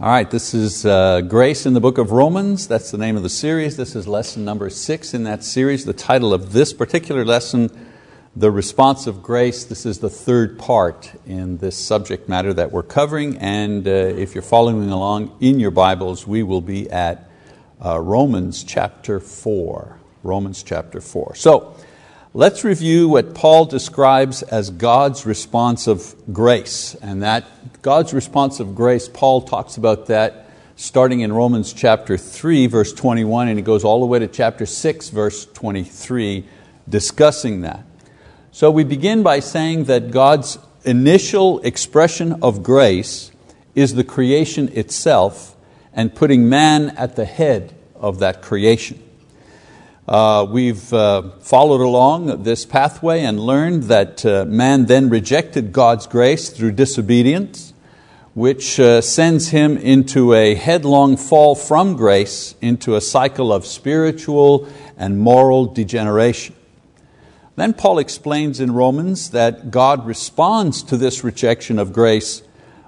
All right, this is uh, Grace in the Book of Romans. That's the name of the series. This is lesson number six in that series. The title of this particular lesson, The Response of Grace. This is the third part in this subject matter that we're covering. And uh, if you're following along in your Bibles, we will be at uh, Romans chapter 4. Romans chapter 4. So, Let's review what Paul describes as God's response of grace. And that God's response of grace, Paul talks about that starting in Romans chapter 3, verse 21, and he goes all the way to chapter 6, verse 23, discussing that. So we begin by saying that God's initial expression of grace is the creation itself and putting man at the head of that creation. Uh, we've uh, followed along this pathway and learned that uh, man then rejected God's grace through disobedience, which uh, sends him into a headlong fall from grace into a cycle of spiritual and moral degeneration. Then Paul explains in Romans that God responds to this rejection of grace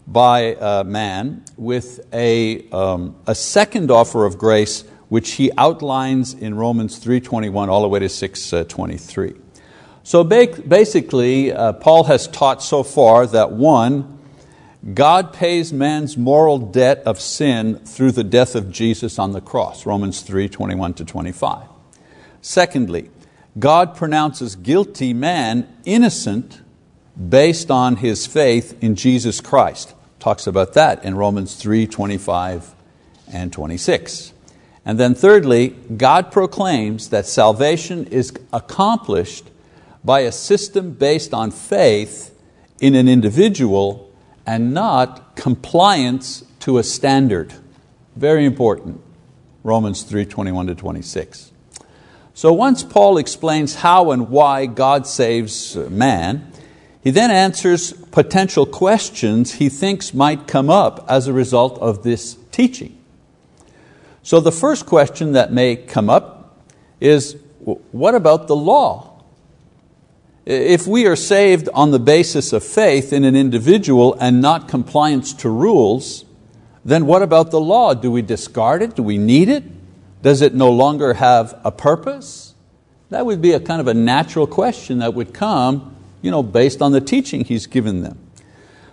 by uh, man with a, um, a second offer of grace which he outlines in Romans 3.21 all the way to 6.23. So basically, uh, Paul has taught so far that one, God pays man's moral debt of sin through the death of Jesus on the cross, Romans 3, 21 to 25. Secondly, God pronounces guilty man innocent based on his faith in Jesus Christ. Talks about that in Romans 3, 25 and 26. And then thirdly, God proclaims that salvation is accomplished by a system based on faith in an individual and not compliance to a standard. Very important, Romans 3, 21 to 26. So once Paul explains how and why God saves man, he then answers potential questions he thinks might come up as a result of this teaching. So the first question that may come up is what about the law? If we are saved on the basis of faith in an individual and not compliance to rules, then what about the law? Do we discard it? Do we need it? Does it no longer have a purpose? That would be a kind of a natural question that would come you know, based on the teaching he's given them.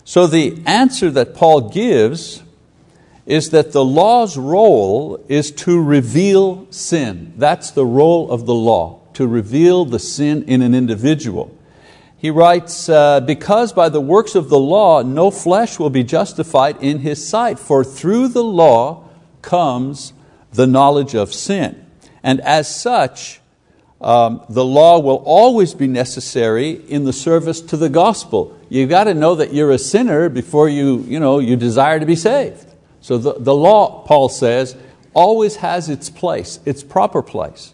So the answer that Paul gives is that the law's role is to reveal sin. That's the role of the law, to reveal the sin in an individual. He writes, uh, Because by the works of the law no flesh will be justified in his sight, for through the law comes the knowledge of sin. And as such, um, the law will always be necessary in the service to the gospel. You've got to know that you're a sinner before you, you, know, you desire to be saved. So the, the law, Paul says, always has its place, its proper place.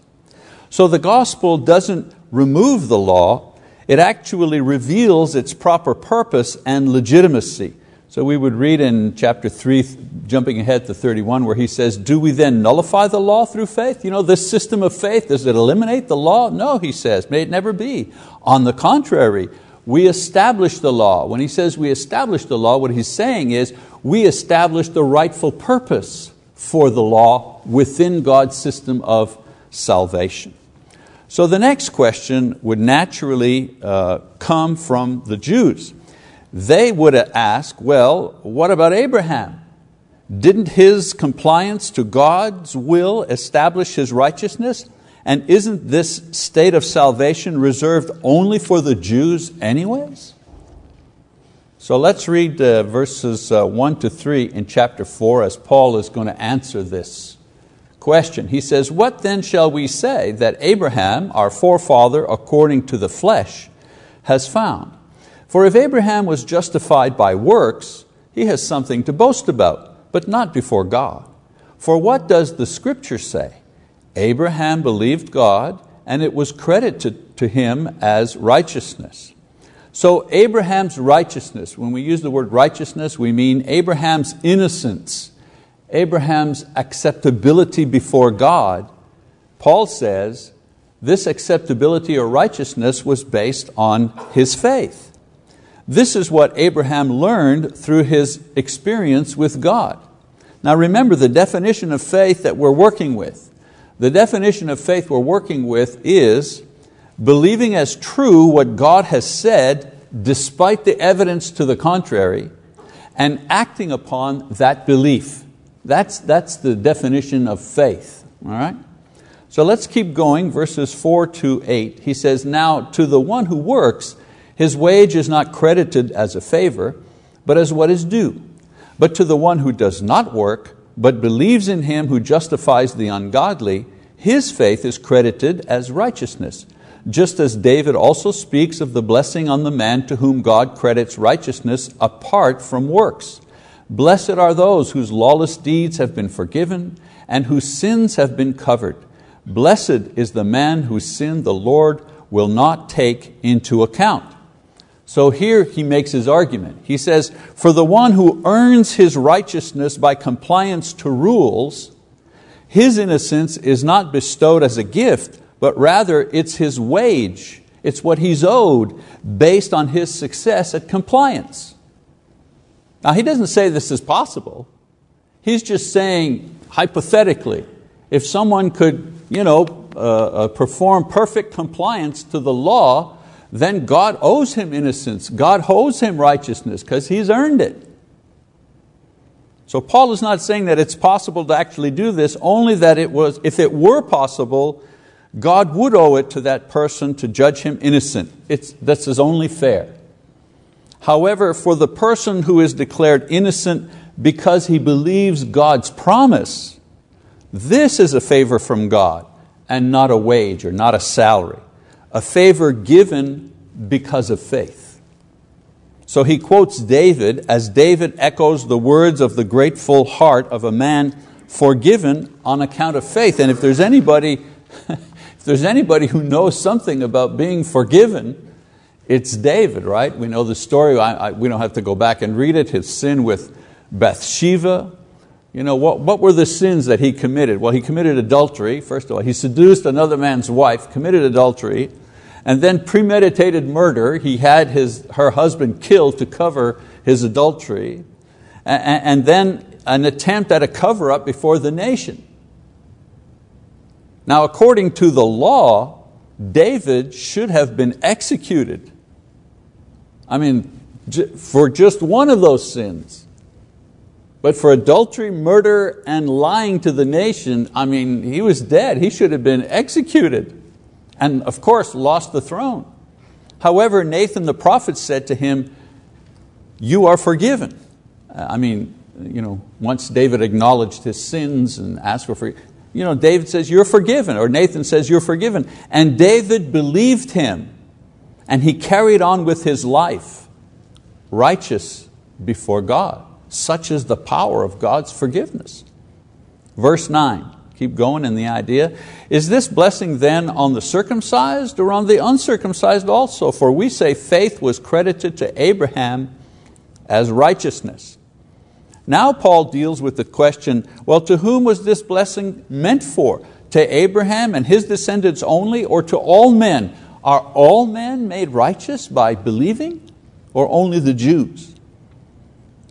So the gospel doesn't remove the law, it actually reveals its proper purpose and legitimacy. So we would read in chapter 3, jumping ahead to 31, where he says, Do we then nullify the law through faith? You know, this system of faith, does it eliminate the law? No, he says, may it never be. On the contrary, we establish the law. When he says we establish the law, what he's saying is we establish the rightful purpose for the law within God's system of salvation. So the next question would naturally uh, come from the Jews. They would ask, well, what about Abraham? Didn't his compliance to God's will establish his righteousness? And isn't this state of salvation reserved only for the Jews, anyways? So let's read uh, verses uh, 1 to 3 in chapter 4 as Paul is going to answer this question. He says, What then shall we say that Abraham, our forefather according to the flesh, has found? For if Abraham was justified by works, he has something to boast about, but not before God. For what does the Scripture say? Abraham believed God, and it was credited to him as righteousness. So Abraham's righteousness, when we use the word righteousness, we mean Abraham's innocence, Abraham's acceptability before God. Paul says this acceptability or righteousness was based on his faith. This is what Abraham learned through his experience with God. Now remember the definition of faith that we're working with. The definition of faith we're working with is believing as true what God has said despite the evidence to the contrary and acting upon that belief. That's, that's the definition of faith. All right? So let's keep going, verses 4 to 8. He says, Now to the one who works, his wage is not credited as a favor, but as what is due. But to the one who does not work, but believes in Him who justifies the ungodly, his faith is credited as righteousness. Just as David also speaks of the blessing on the man to whom God credits righteousness apart from works. Blessed are those whose lawless deeds have been forgiven and whose sins have been covered. Blessed is the man whose sin the Lord will not take into account. So here he makes his argument. He says, For the one who earns his righteousness by compliance to rules, his innocence is not bestowed as a gift, but rather it's his wage. It's what he's owed based on his success at compliance. Now, he doesn't say this is possible. He's just saying, hypothetically, if someone could you know, uh, uh, perform perfect compliance to the law, then God owes him innocence. God owes him righteousness because he's earned it. So Paul is not saying that it's possible to actually do this, only that it was, if it were possible, God would owe it to that person to judge him innocent. It's, this is only fair. However, for the person who is declared innocent because he believes God's promise, this is a favor from God and not a wage or not a salary a favor given because of faith. So he quotes David as David echoes the words of the grateful heart of a man forgiven on account of faith. And if there's anybody, if there's anybody who knows something about being forgiven, it's David, right? We know the story, I, I, we don't have to go back and read it, his sin with Bathsheba. You know, what, what were the sins that he committed? Well, he committed adultery, first of all. He seduced another man's wife, committed adultery, and then premeditated murder. He had his, her husband killed to cover his adultery, and, and then an attempt at a cover up before the nation. Now, according to the law, David should have been executed. I mean, for just one of those sins. But for adultery, murder, and lying to the nation, I mean, he was dead. He should have been executed. And of course, lost the throne. However, Nathan the prophet said to him, You are forgiven. I mean, you know, once David acknowledged his sins and asked for forgiveness, you know, David says, You're forgiven, or Nathan says, You're forgiven. And David believed him, and he carried on with his life, righteous before God. Such is the power of God's forgiveness. Verse 9, keep going in the idea. Is this blessing then on the circumcised or on the uncircumcised also? For we say faith was credited to Abraham as righteousness. Now Paul deals with the question, well, to whom was this blessing meant for? To Abraham and his descendants only, or to all men? Are all men made righteous by believing, or only the Jews?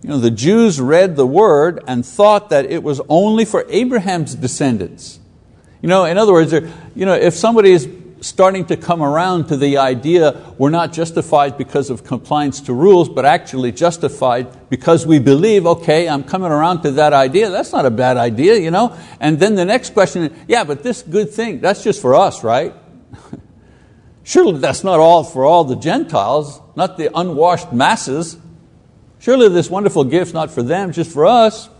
You know, the Jews read the word and thought that it was only for Abraham's descendants. You know, in other words, you know, if somebody is starting to come around to the idea we're not justified because of compliance to rules, but actually justified because we believe, okay, I'm coming around to that idea, that's not a bad idea, you know? And then the next question yeah, but this good thing, that's just for us, right? Surely that's not all for all the Gentiles, not the unwashed masses. Surely this wonderful gift's not for them, just for us.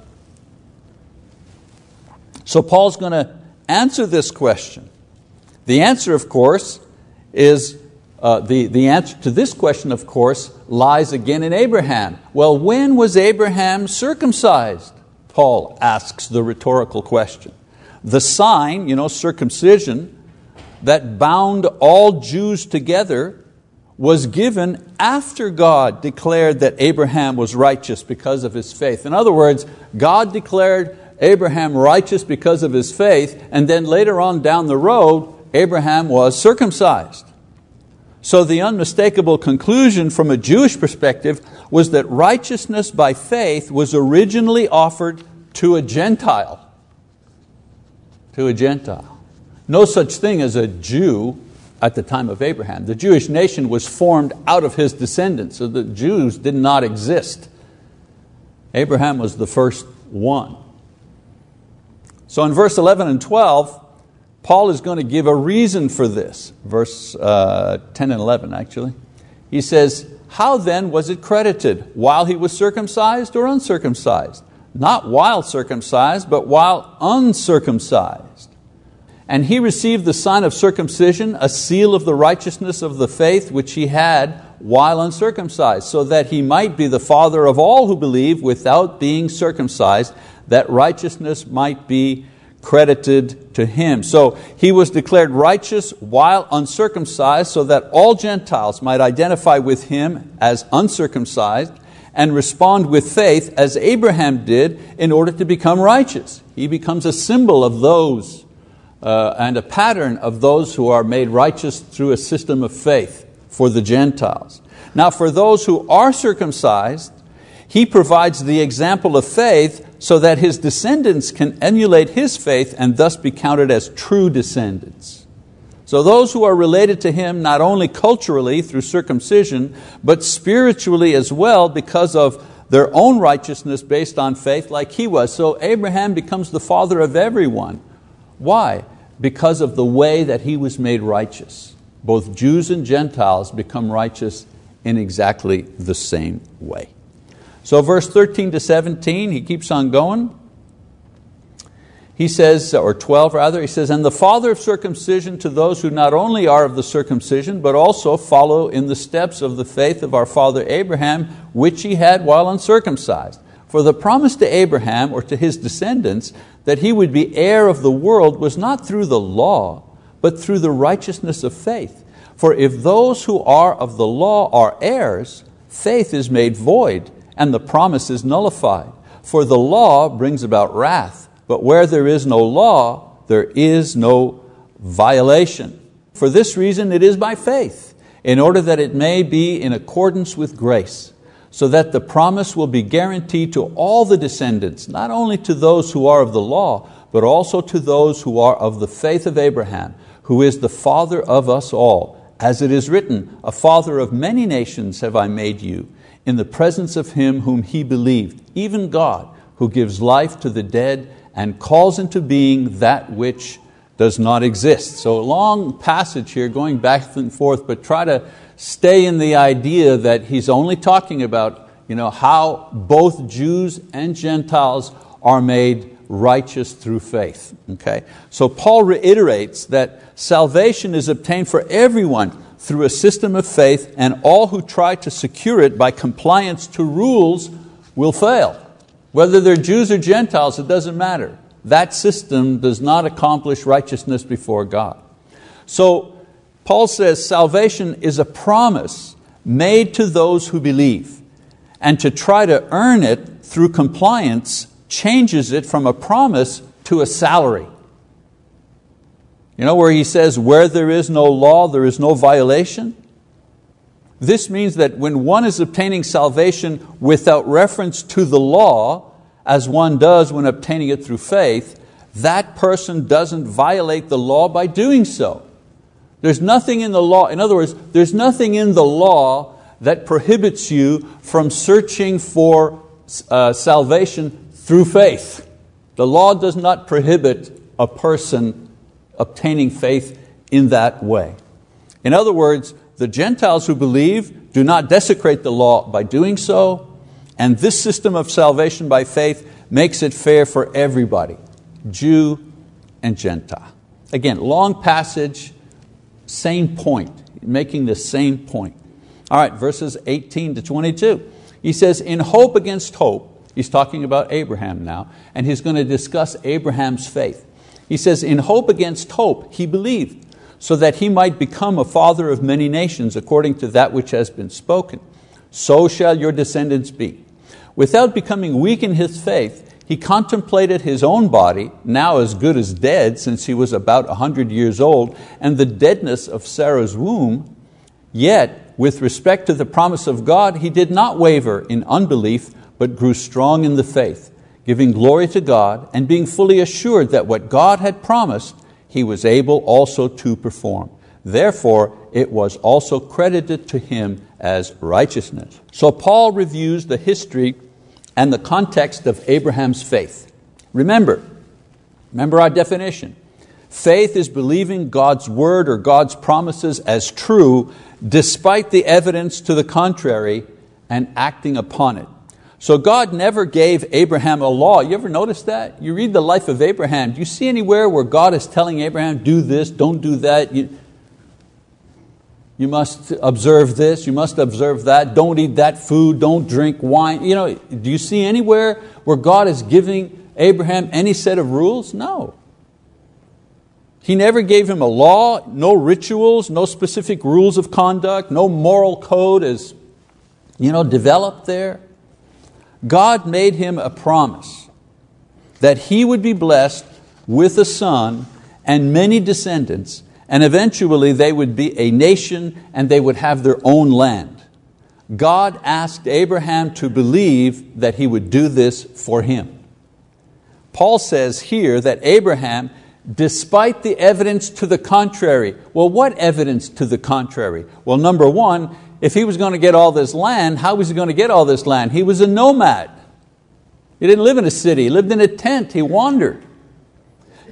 So Paul's going to answer this question. The answer, of course, is uh, the, the answer to this question, of course, lies again in Abraham. Well, when was Abraham circumcised? Paul asks the rhetorical question. The sign, you know, circumcision, that bound all Jews together was given after God declared that Abraham was righteous because of his faith. In other words, God declared Abraham righteous because of his faith, and then later on down the road, Abraham was circumcised. So the unmistakable conclusion from a Jewish perspective was that righteousness by faith was originally offered to a Gentile. To a Gentile. No such thing as a Jew at the time of Abraham. The Jewish nation was formed out of his descendants, so the Jews did not exist. Abraham was the first one. So in verse 11 and 12, Paul is going to give a reason for this. Verse uh, 10 and 11, actually. He says, How then was it credited? While he was circumcised or uncircumcised? Not while circumcised, but while uncircumcised. And he received the sign of circumcision, a seal of the righteousness of the faith which he had while uncircumcised, so that he might be the father of all who believe without being circumcised, that righteousness might be credited to him. So he was declared righteous while uncircumcised, so that all Gentiles might identify with him as uncircumcised and respond with faith as Abraham did in order to become righteous. He becomes a symbol of those uh, and a pattern of those who are made righteous through a system of faith for the Gentiles. Now, for those who are circumcised, he provides the example of faith so that his descendants can emulate his faith and thus be counted as true descendants. So, those who are related to him not only culturally through circumcision, but spiritually as well because of their own righteousness based on faith, like he was. So, Abraham becomes the father of everyone. Why? Because of the way that he was made righteous. Both Jews and Gentiles become righteous in exactly the same way. So, verse 13 to 17, he keeps on going. He says, or 12 rather, he says, And the father of circumcision to those who not only are of the circumcision, but also follow in the steps of the faith of our father Abraham, which he had while uncircumcised. For the promise to Abraham or to his descendants that he would be heir of the world was not through the law, but through the righteousness of faith. For if those who are of the law are heirs, faith is made void and the promise is nullified. For the law brings about wrath, but where there is no law, there is no violation. For this reason it is by faith, in order that it may be in accordance with grace, so that the promise will be guaranteed to all the descendants, not only to those who are of the law, but also to those who are of the faith of Abraham, who is the father of us all. As it is written, a father of many nations have I made you, in the presence of him whom he believed, even God, who gives life to the dead and calls into being that which does not exist. So a long passage here going back and forth, but try to stay in the idea that he's only talking about you know, how both Jews and Gentiles are made righteous through faith. Okay? So Paul reiterates that salvation is obtained for everyone through a system of faith, and all who try to secure it by compliance to rules will fail. Whether they're Jews or Gentiles, it doesn't matter. That system does not accomplish righteousness before God. So, Paul says salvation is a promise made to those who believe, and to try to earn it through compliance changes it from a promise to a salary. You know where he says, where there is no law, there is no violation? This means that when one is obtaining salvation without reference to the law, as one does when obtaining it through faith, that person doesn't violate the law by doing so. There's nothing in the law, in other words, there's nothing in the law that prohibits you from searching for uh, salvation through faith. The law does not prohibit a person obtaining faith in that way. In other words, the Gentiles who believe do not desecrate the law by doing so, and this system of salvation by faith makes it fair for everybody, Jew and Gentile. Again, long passage, same point, making the same point. All right, verses 18 to 22. He says, In hope against hope, he's talking about Abraham now, and he's going to discuss Abraham's faith. He says, In hope against hope, he believed, so that he might become a father of many nations, according to that which has been spoken. So shall your descendants be. Without becoming weak in his faith, he contemplated his own body, now as good as dead, since he was about a hundred years old, and the deadness of Sarah's womb. Yet, with respect to the promise of God, he did not waver in unbelief, but grew strong in the faith giving glory to God and being fully assured that what God had promised, he was able also to perform. Therefore, it was also credited to him as righteousness. So, Paul reviews the history and the context of Abraham's faith. Remember, remember our definition. Faith is believing God's word or God's promises as true despite the evidence to the contrary and acting upon it. So God never gave Abraham a law. You ever notice that? You read the life of Abraham. Do you see anywhere where God is telling Abraham, do this, don't do that? You, you must observe this, you must observe that, don't eat that food, don't drink wine. You know, do you see anywhere where God is giving Abraham any set of rules? No. He never gave him a law, no rituals, no specific rules of conduct, no moral code is you know, developed there. God made him a promise that he would be blessed with a son and many descendants and eventually they would be a nation and they would have their own land. God asked Abraham to believe that he would do this for him. Paul says here that Abraham, despite the evidence to the contrary, well, what evidence to the contrary? Well, number one, if he was going to get all this land, how was he going to get all this land? He was a nomad. He didn't live in a city, he lived in a tent, he wandered.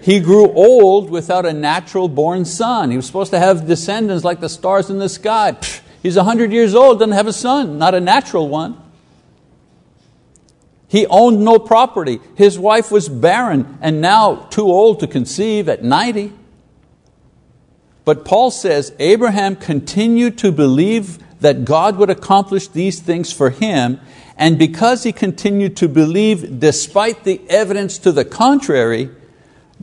He grew old without a natural born son. He was supposed to have descendants like the stars in the sky. Psh, he's 100 years old, doesn't have a son, not a natural one. He owned no property. His wife was barren and now too old to conceive at 90. But Paul says Abraham continued to believe that God would accomplish these things for him, and because he continued to believe despite the evidence to the contrary,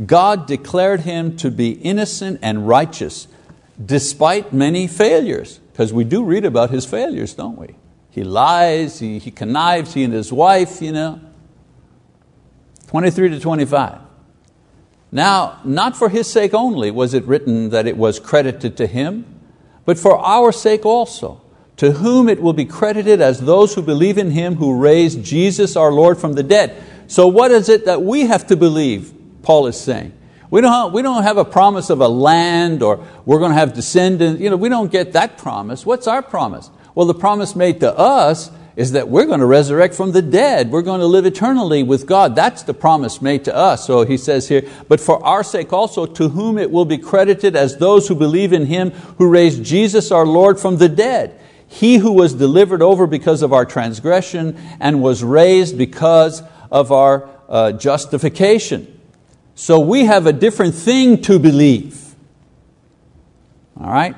God declared him to be innocent and righteous despite many failures, because we do read about his failures, don't we? He lies, he, he connives, he and his wife, you know. 23 to 25. Now, not for his sake only was it written that it was credited to him, but for our sake also, to whom it will be credited as those who believe in Him who raised Jesus our Lord from the dead. So, what is it that we have to believe? Paul is saying. We don't, we don't have a promise of a land or we're going to have descendants. You know, we don't get that promise. What's our promise? Well, the promise made to us is that we're going to resurrect from the dead. We're going to live eternally with God. That's the promise made to us. So he says here, but for our sake also, to whom it will be credited as those who believe in Him who raised Jesus our Lord from the dead. He who was delivered over because of our transgression and was raised because of our uh, justification. So we have a different thing to believe. All right?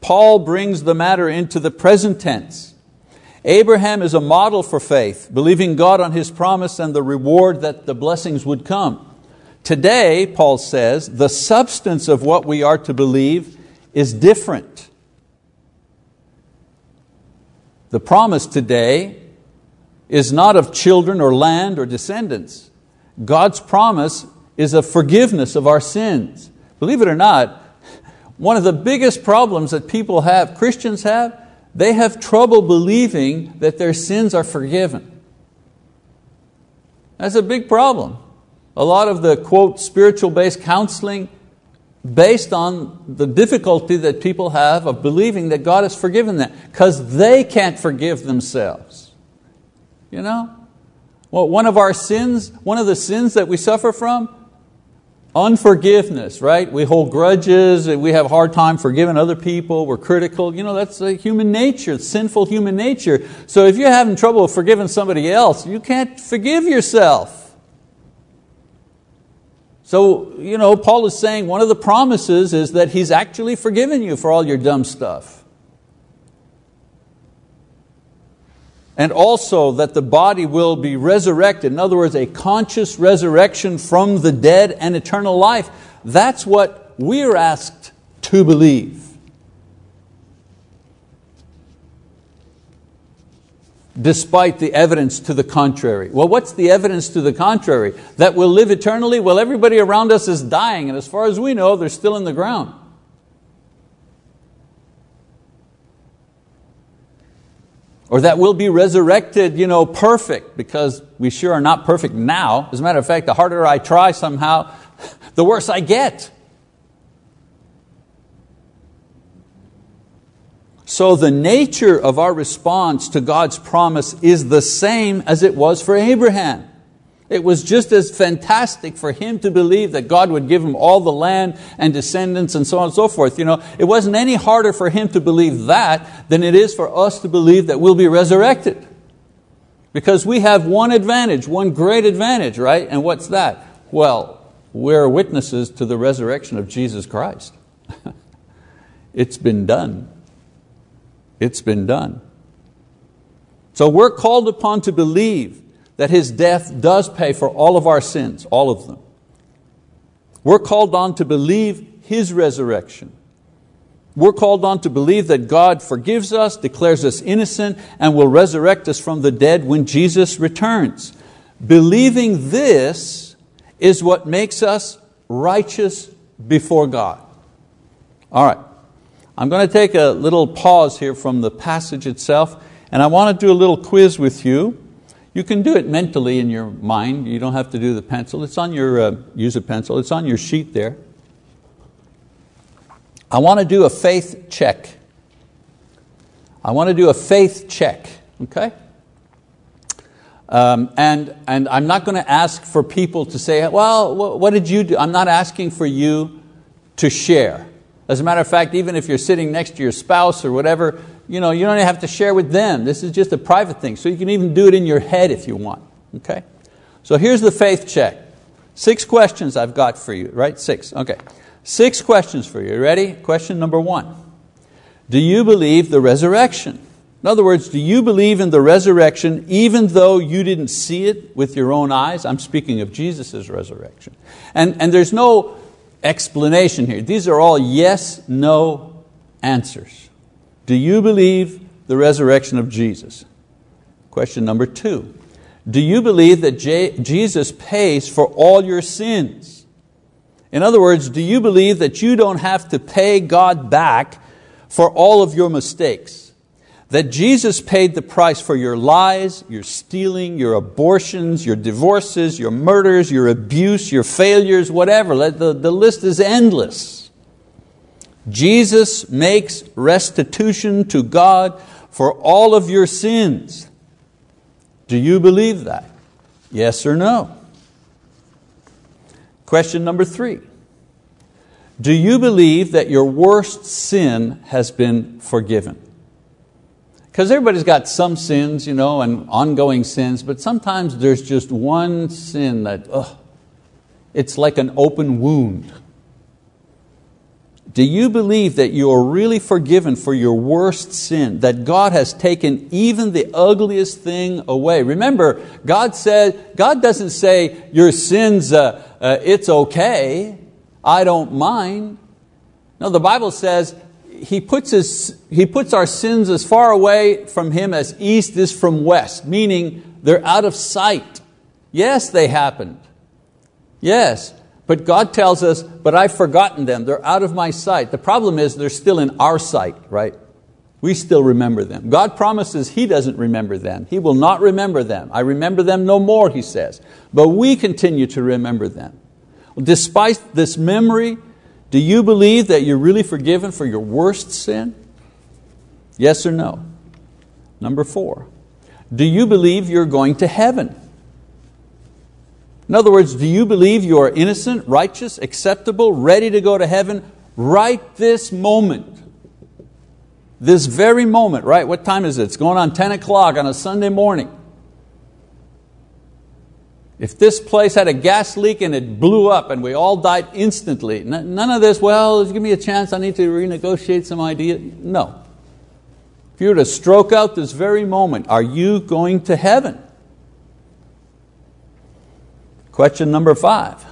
Paul brings the matter into the present tense. Abraham is a model for faith, believing God on his promise and the reward that the blessings would come. Today, Paul says, the substance of what we are to believe is different. The promise today is not of children or land or descendants. God's promise is a forgiveness of our sins. Believe it or not, one of the biggest problems that people have, Christians have, they have trouble believing that their sins are forgiven. That's a big problem. A lot of the quote spiritual based counseling based on the difficulty that people have of believing that God has forgiven them because they can't forgive themselves. You know? Well, one of our sins, one of the sins that we suffer from, unforgiveness, right? We hold grudges, we have a hard time forgiving other people, we're critical. You know, that's human nature, sinful human nature. So if you're having trouble forgiving somebody else, you can't forgive yourself. So, you know, Paul is saying one of the promises is that he's actually forgiven you for all your dumb stuff. And also that the body will be resurrected. In other words, a conscious resurrection from the dead and eternal life. That's what we're asked to believe. despite the evidence to the contrary. Well, what's the evidence to the contrary? That we'll live eternally? Well, everybody around us is dying, and as far as we know, they're still in the ground. Or that we'll be resurrected you know, perfect, because we sure are not perfect now. As a matter of fact, the harder I try somehow, the worse I get. So the nature of our response to God's promise is the same as it was for Abraham. It was just as fantastic for him to believe that God would give him all the land and descendants and so on and so forth. You know, it wasn't any harder for him to believe that than it is for us to believe that we'll be resurrected. Because we have one advantage, one great advantage, right? And what's that? Well, we're witnesses to the resurrection of Jesus Christ. it's been done. It's been done. So we're called upon to believe that His death does pay for all of our sins, all of them. We're called on to believe His resurrection. We're called on to believe that God forgives us, declares us innocent, and will resurrect us from the dead when Jesus returns. Believing this is what makes us righteous before God. All right. I'm going to take a little pause here from the passage itself, and I want to do a little quiz with you. You can do it mentally in your mind. You don't have to do the pencil. It's on your, uh, use a pencil. It's on your sheet there. I want to do a faith check. I want to do a faith check, okay? Um, and, and I'm not going to ask for people to say, well, what did you do? I'm not asking for you to share. As a matter of fact, even if you're sitting next to your spouse or whatever, you, know, you don't have to share with them. This is just a private thing. So you can even do it in your head if you want. Okay? So here's the faith check. Six questions I've got for you, right? Six. Okay. Six questions for you. Ready? Question number one Do you believe the resurrection? In other words, do you believe in the resurrection even though you didn't see it with your own eyes? I'm speaking of Jesus' resurrection. And, and there's no explanation here. These are all yes, no answers. Do you believe the resurrection of Jesus? Question number two. Do you believe that Jesus pays for all your sins? In other words, do you believe that you don't have to pay God back for all of your mistakes? that Jesus paid the price for your lies, your stealing, your abortions, your divorces, your murders, your abuse, your failures, whatever. The, the list is endless. Jesus makes restitution to God for all of your sins. Do you believe that? Yes or no? Question number three. Do you believe that your worst sin has been forgiven? Because everybody's got some sins you know, and ongoing sins, but sometimes there's just one sin that, ugh, it's like an open wound. Do you believe that you are really forgiven for your worst sin, that God has taken even the ugliest thing away? Remember, God said, God doesn't say, your sins, uh, uh, it's okay, I don't mind. No, the Bible says, he puts, his, he puts our sins as far away from Him as east is from west, meaning they're out of sight. Yes, they happened. Yes, but God tells us, but I've forgotten them. They're out of my sight. The problem is they're still in our sight, right? We still remember them. God promises He doesn't remember them. He will not remember them. I remember them no more, He says. But we continue to remember them. Despite this memory, do you believe that you're really forgiven for your worst sin? Yes or no? Number four, do you believe you're going to heaven? In other words, do you believe you are innocent, righteous, acceptable, ready to go to heaven right this moment? This very moment, right? What time is it? It's going on 10 o'clock on a Sunday morning. If this place had a gas leak and it blew up and we all died instantly, none of this, well, give me a chance, I need to renegotiate some idea. No. If you were to stroke out this very moment, are you going to heaven? Question number five.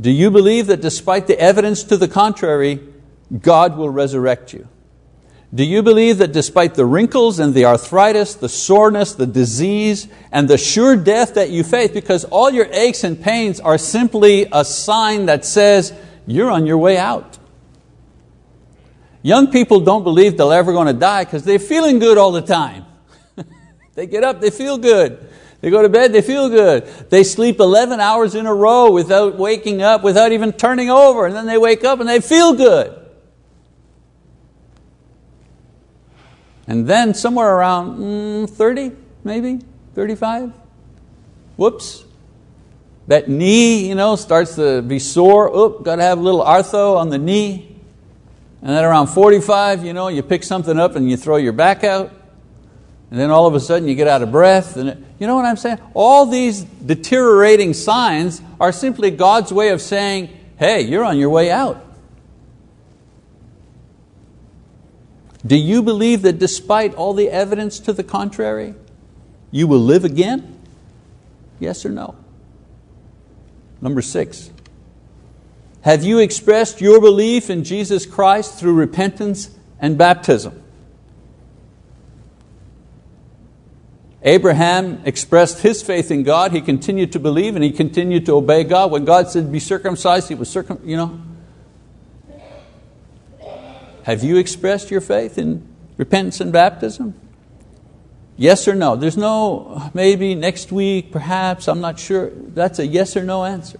Do you believe that despite the evidence to the contrary, God will resurrect you? Do you believe that despite the wrinkles and the arthritis, the soreness, the disease, and the sure death that you face, because all your aches and pains are simply a sign that says you're on your way out? Young people don't believe they're ever going to die because they're feeling good all the time. they get up, they feel good. They go to bed, they feel good. They sleep 11 hours in a row without waking up, without even turning over, and then they wake up and they feel good. And then somewhere around mm, 30, maybe, 35, whoops, that knee you know, starts to be sore. Oop, got to have a little artho on the knee. And then around 45, you know, you pick something up and you throw your back out. And then all of a sudden you get out of breath. And it, you know what I'm saying? All these deteriorating signs are simply God's way of saying, hey, you're on your way out. Do you believe that despite all the evidence to the contrary, you will live again? Yes or no? Number six, have you expressed your belief in Jesus Christ through repentance and baptism? Abraham expressed his faith in God. He continued to believe and he continued to obey God. When God said, Be circumcised, he was circum, you know. Have you expressed your faith in repentance and baptism? Yes or no? There's no maybe next week, perhaps, I'm not sure. That's a yes or no answer.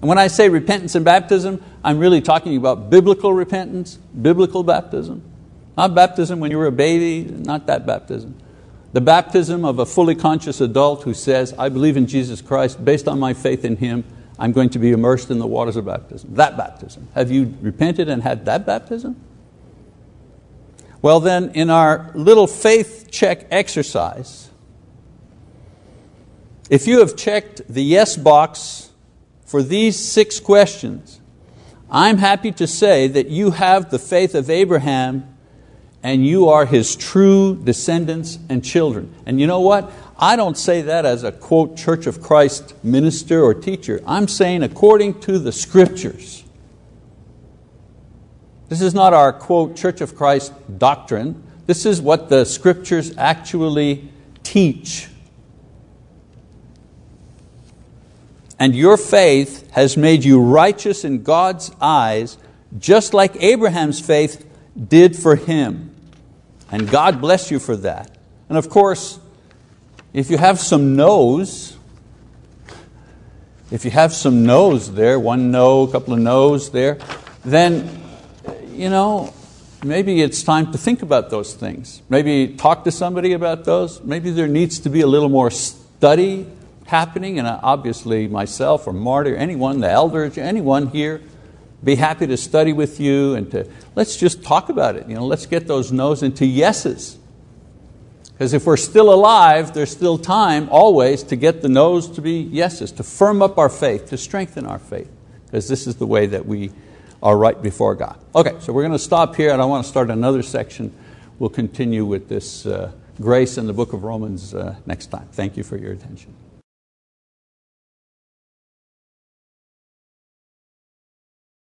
And when I say repentance and baptism, I'm really talking about biblical repentance, biblical baptism. Not baptism when you were a baby, not that baptism. The baptism of a fully conscious adult who says, I believe in Jesus Christ, based on my faith in Him, I'm going to be immersed in the waters of baptism. That baptism. Have you repented and had that baptism? Well, then, in our little faith check exercise, if you have checked the yes box for these six questions, I'm happy to say that you have the faith of Abraham and you are his true descendants and children. And you know what? I don't say that as a quote Church of Christ minister or teacher. I'm saying according to the scriptures. This is not our, quote, Church of Christ doctrine. This is what the scriptures actually teach. And your faith has made you righteous in God's eyes, just like Abraham's faith did for him. And God bless you for that. And of course, if you have some no's, if you have some no's there, one no, a couple of no's there, then you know, maybe it's time to think about those things. Maybe talk to somebody about those. Maybe there needs to be a little more study happening, and obviously myself or Marty or anyone, the elders, anyone here, be happy to study with you and to let's just talk about it. You know, let's get those no's into yeses. Because if we're still alive, there's still time always to get the no's to be yeses, to firm up our faith, to strengthen our faith. Because this is the way that we are right before God. Okay, so we're going to stop here and I want to start another section. We'll continue with this uh, grace in the book of Romans uh, next time. Thank you for your attention.